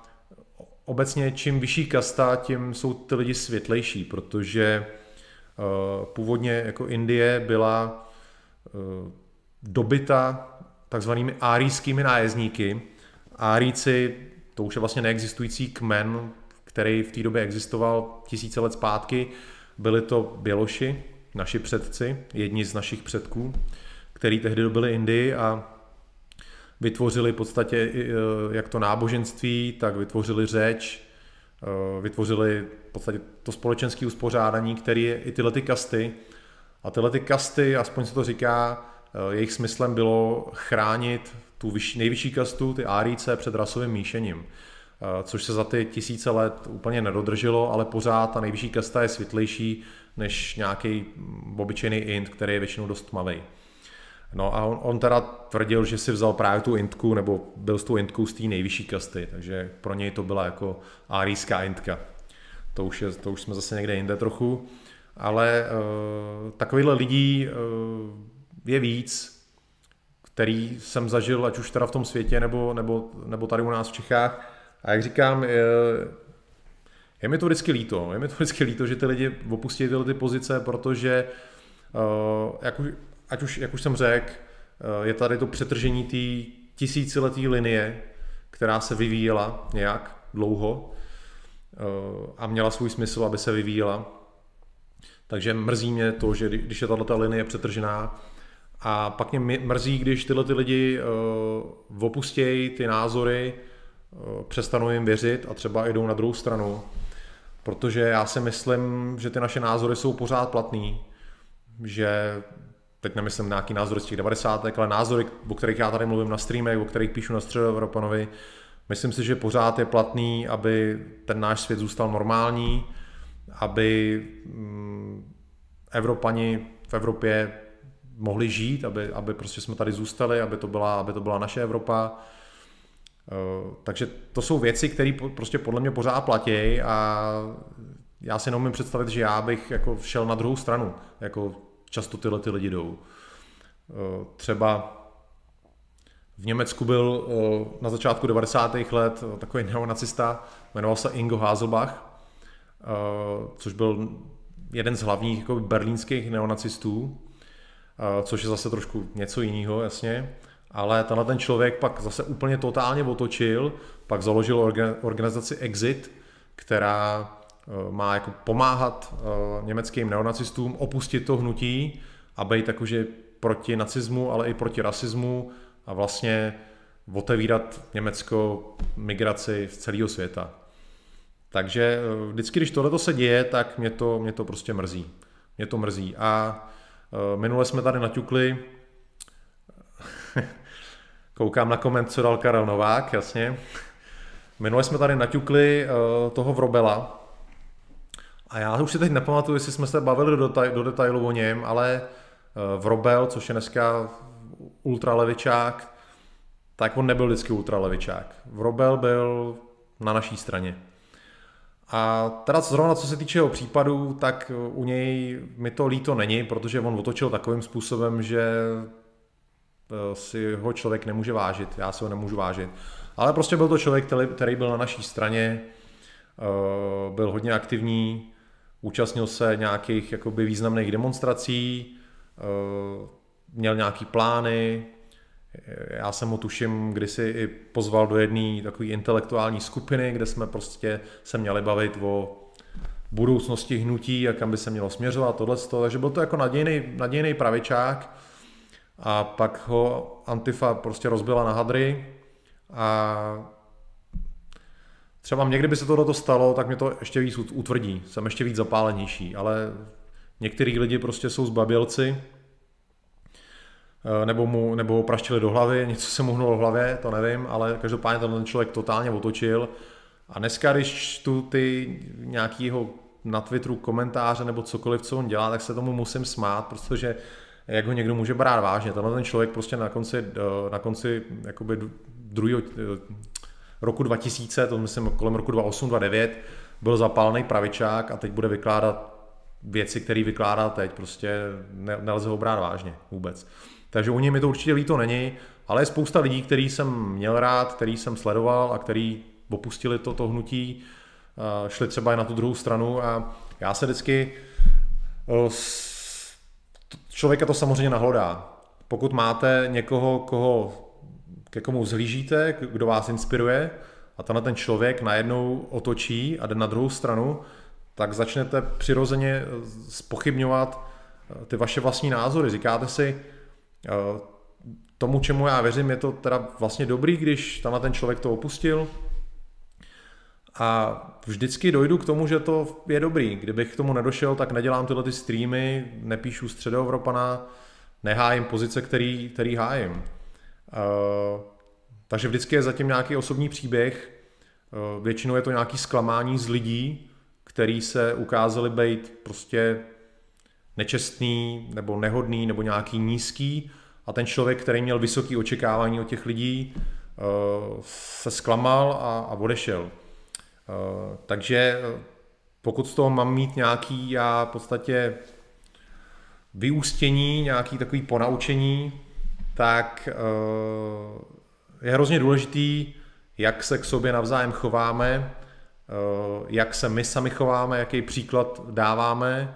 obecně čím vyšší kasta, tím jsou ty lidi světlejší, protože eh, původně jako Indie byla eh, dobita takzvanými árijskými nájezdníky. Árijci, to už je vlastně neexistující kmen, který v té době existoval tisíce let zpátky, byli to Běloši, naši předci, jedni z našich předků který tehdy dobili Indii a vytvořili v podstatě e, jak to náboženství, tak vytvořili řeč, e, vytvořili v podstatě to společenské uspořádání, který je i tyhle ty kasty. A tyhle ty kasty, aspoň se to říká, e, jejich smyslem bylo chránit tu vyšší, nejvyšší kastu, ty árice, před rasovým míšením. Což se za ty tisíce let úplně nedodrželo, ale pořád ta nejvyšší kasta je světlejší než nějaký obyčejný int, který je většinou dost tmavý. No a on, on teda tvrdil, že si vzal právě tu intku, nebo byl s tou intkou z té nejvyšší kasty, takže pro něj to byla jako árijská intka. To už, je, to už jsme zase někde jinde trochu, ale uh, takovýchhle lidí uh, je víc, který jsem zažil, ať už teda v tom světě, nebo, nebo, nebo tady u nás v Čechách. A jak říkám, je, je mi to vždycky líto. Je mi to vždycky líto, že ty lidi opustí tyhle ty pozice, protože uh, jak už, ať už, jak už jsem řekl, eh, je tady to přetržení té tisíciletý linie, která se vyvíjela nějak dlouho eh, a měla svůj smysl, aby se vyvíjela. Takže mrzí mě to, že když je tato linie přetržená, a pak mě mrzí, když tyhle ty lidi uh, opustějí ty názory, uh, přestanou jim věřit a třeba jdou na druhou stranu. Protože já si myslím, že ty naše názory jsou pořád platný, že teď nemyslím nějaký názory z těch 90. ale názory, o kterých já tady mluvím na streamech, o kterých píšu na Středoevropanovi, myslím si, že pořád je platný, aby ten náš svět zůstal normální, aby mm, Evropani v Evropě mohli žít, aby, aby prostě jsme tady zůstali, aby to byla, aby to byla naše Evropa. Eh, takže to jsou věci, které prostě podle mě pořád platí a já si neumím představit, že já bych jako šel na druhou stranu, jako často tyhle ty lidi jdou. Eh, třeba v Německu byl eh, na začátku 90. let takový neonacista, jmenoval se Ingo Haselbach, což byl jeden z hlavních jako berlínských neonacistů, což je zase trošku něco jiného, jasně. Ale tenhle ten člověk pak zase úplně totálně otočil, pak založil organizaci Exit, která e, má jako pomáhat e, německým neonacistům opustit to hnutí a být jakože proti nacismu, ale i proti rasismu a vlastně otevírat Německo migraci z celého světa. Takže eh, vždycky, když tohle se děje, tak mě to, mě to prostě mrzí. Mě to mrzí. A eh, minule jsme tady naťukli, [LAUGHS] koukám na koment, co dal Karel Novák, jasně. Minule jsme tady naťukli eh, toho Vrobela, a já už si teď nepamatuju, jestli jsme se bavili do, do detailu o něm, ale Vrobel, což je dneska ultralevičák, tak on nebyl vždycky ultralevičák. Vrobel byl na naší straně. A teda zrovna co se týče jeho případu, tak u něj mi to líto není, protože on otočil takovým způsobem, že eh, si ho člověk nemůže vážit, já si ho nemůžu vážit. Ale prostě byl to člověk, který byl na naší straně, eh, byl hodně aktivní, účastnil se nějakých jakoby významných demonstrací, eh, měl nějaký plány, já jsem ho tuším kdysi i pozval do jedné takové intelektuální skupiny, kde jsme prostě se měli bavit o budoucnosti hnutí a kam by se mělo směřovat, tohle. Takže byl to jako nadějný, nadějný pravičák. A pak ho Antifa prostě rozbila na hadry a třeba mě, kdyby se tohle stalo, tak mě to ještě víc utvrdí, jsem ještě víc zapálenější, ale některý lidi prostě jsou zbabělci, nebo mu nebo ho praštili do hlavy, něco se mu hnulo v hlavě, to nevím, ale každopádně ten člověk totálně otočil. A dneska, když tu ty nějakýho na Twitteru komentáře nebo cokoliv, co on dělá, tak se tomu musím smát, protože jak ho někdo může brát vážně. Tenhle ten člověk prostě na konci, eh, na konci jakoby druhého eh, roku 2000, to myslím kolem roku 2008, 2009, byl zapálený pravičák a teď bude vykládat věci, které vykládá teď. Prostě nelze ho brát vážně vůbec. Takže u něj mi to určitě líto není, ale je spousta lidí, který jsem měl rád, který jsem sledoval a který opustili toto to hnutí, šli třeba i na tu druhou stranu a já se vždycky člověka to samozřejmě nahlodá. Pokud máte někoho, koho, ke komu zhlížíte, kdo vás inspiruje a tenhle ten člověk najednou otočí a jde na druhou stranu, tak začnete přirozeně spochybňovat ty vaše vlastní názory. Říkáte si, Eh, tomu, čemu já věřím, je to teda vlastně dobrý, když tam ten člověk to opustil. A vždycky dojdu k tomu, že to je dobrý. Kdybych k tomu nedošel, tak nedělám tyhle ty streamy, nepíšu středoevropana, nehájím pozice, který, který hájím. Uh, takže vždycky je zatím nějaký osobní příběh, uh, většinou je to nějaký zklamání z lidí, který se ukázali být prostě nečestný nebo nehodný nebo nějaký nízký a ten člověk, který měl vysoké očekávání od těch lidí, eh, se zklamal a, a odešel. Eh, takže eh, pokud z toho mám mít nějaký já v podstatě vyústění, nějaký takový ponaučení, tak je hrozně důležitý, jak se k sobě navzájem chováme, jak se my sami chováme, jaký příklad dáváme,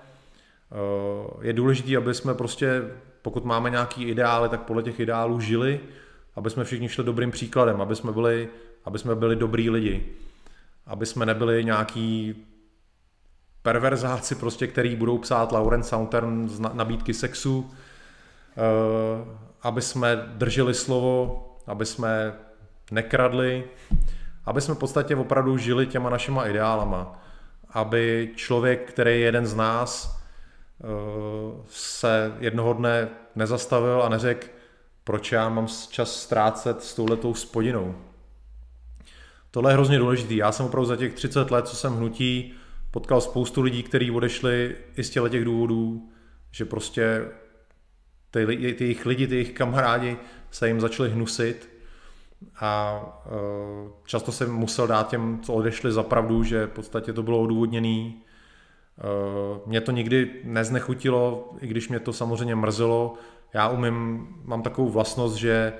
je důležité, aby jsme prostě, pokud máme nějaký ideály, tak podle těch ideálů žili, aby jsme všichni šli dobrým příkladem, aby jsme byli, aby jsme byli dobrý lidi, aby jsme nebyli nějaký perverzáci, prostě, který budou psát Lauren Southern z nabídky sexu, eh, aby jsme drželi slovo, aby jsme nekradli, aby jsme v podstatě opravdu žili těma našima ideálama, aby člověk, který je jeden z nás, se jednoho dne nezastavil a neřekl, proč já mám čas ztrácet s touhletou spodinou. Tohle je hrozně důležité. Já jsem opravdu za těch 30 let, co jsem hnutí, potkal spoustu lidí, kteří odešli i z těch důvodů, že prostě ty, ty jejich lidi, ty jejich kamarádi se jim začali hnusit a uh, často jsem musel dát těm, co odešli za pravdu, že v podstatě to bylo odůvodněné. Uh, mě to nikdy neznechutilo, i když mě to samozřejmě mrzelo. Já umím, mám takovou vlastnost, že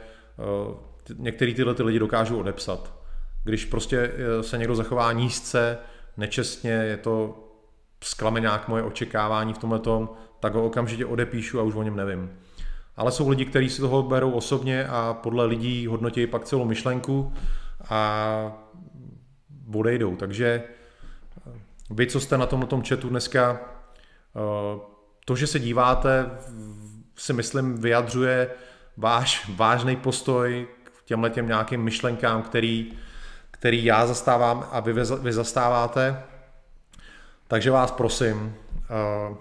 uh, některý tyhle ty lidi dokážu odepsat. Když prostě se někdo zachová nízce, nečestně, je to sklame nějak moje očekávání v tomhle tom, tak ho okamžitě odepíšu a už o něm nevím. Ale jsou lidi, kteří si toho berou osobně a podle lidí hodnotí pak celou myšlenku a odejdou. Takže eh, vy, co jste na tom, tom chatu dneska, eh, to, že se díváte, si myslím, vyjadřuje váš vážný postoj k těmhle těm nějakým myšlenkám, který, který já zastávám a vy, vy zastáváte. Takže vás prosím, uh,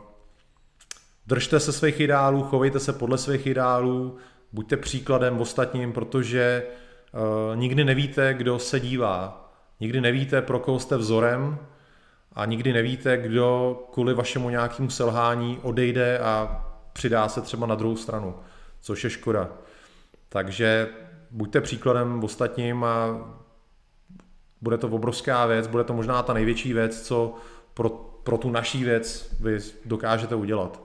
Držte se svých ideálů, chovejte se podle svých ideálů, buďte příkladem ostatním, protože uh, nikdy nevíte, kdo se dívá. Nikdy nevíte, pro koho jste vzorem a nikdy nevíte, kdo kvůli vašemu nějakému selhání odejde a přidá se třeba na druhou stranu, což je škoda. Takže buďte příkladem ostatním a bude to obrovská věc, bude to možná ta největší věc, co pro, pro tu naší věc vy dokážete udělat.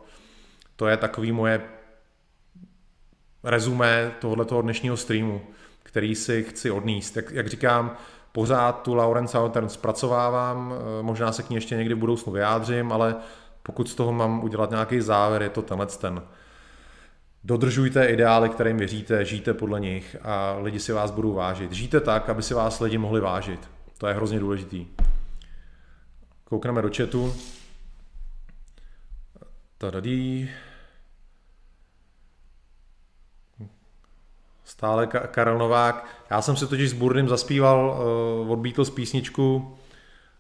To je takový moje rezumé tohoto dnešního streamu, který si chci odníst. Jak, jak říkám, pořád tu Lauren Southern zpracovávám, eh, možná se k ní ještě někdy v budoucnu vyjádřím, ale pokud z toho mám udělat nějaký závěr, je to tenhle ten. Dodržujte ideály, kterým věříte, žijte podle nich a lidi si vás budou vážit. Žijte tak, aby si vás lidi mohli vážit. To je hrozně důležitý. Koukneme do chatu. Tadadí. Stále Karel Novák. Já jsem si totiž s Burdym zaspíval uh, od Beatles písničku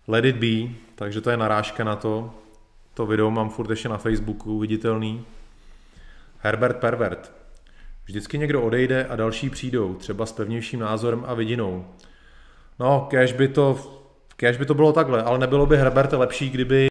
Let It Be, takže to je narážka na to. To video mám furt ještě na Facebooku viditelný. Herbert Pervert. Vždycky někdo odejde a další přijdou, třeba s pevnějším názorem a vidinou. No, kež by to, kež by to bylo takhle, ale nebylo by Herbert lepší, kdyby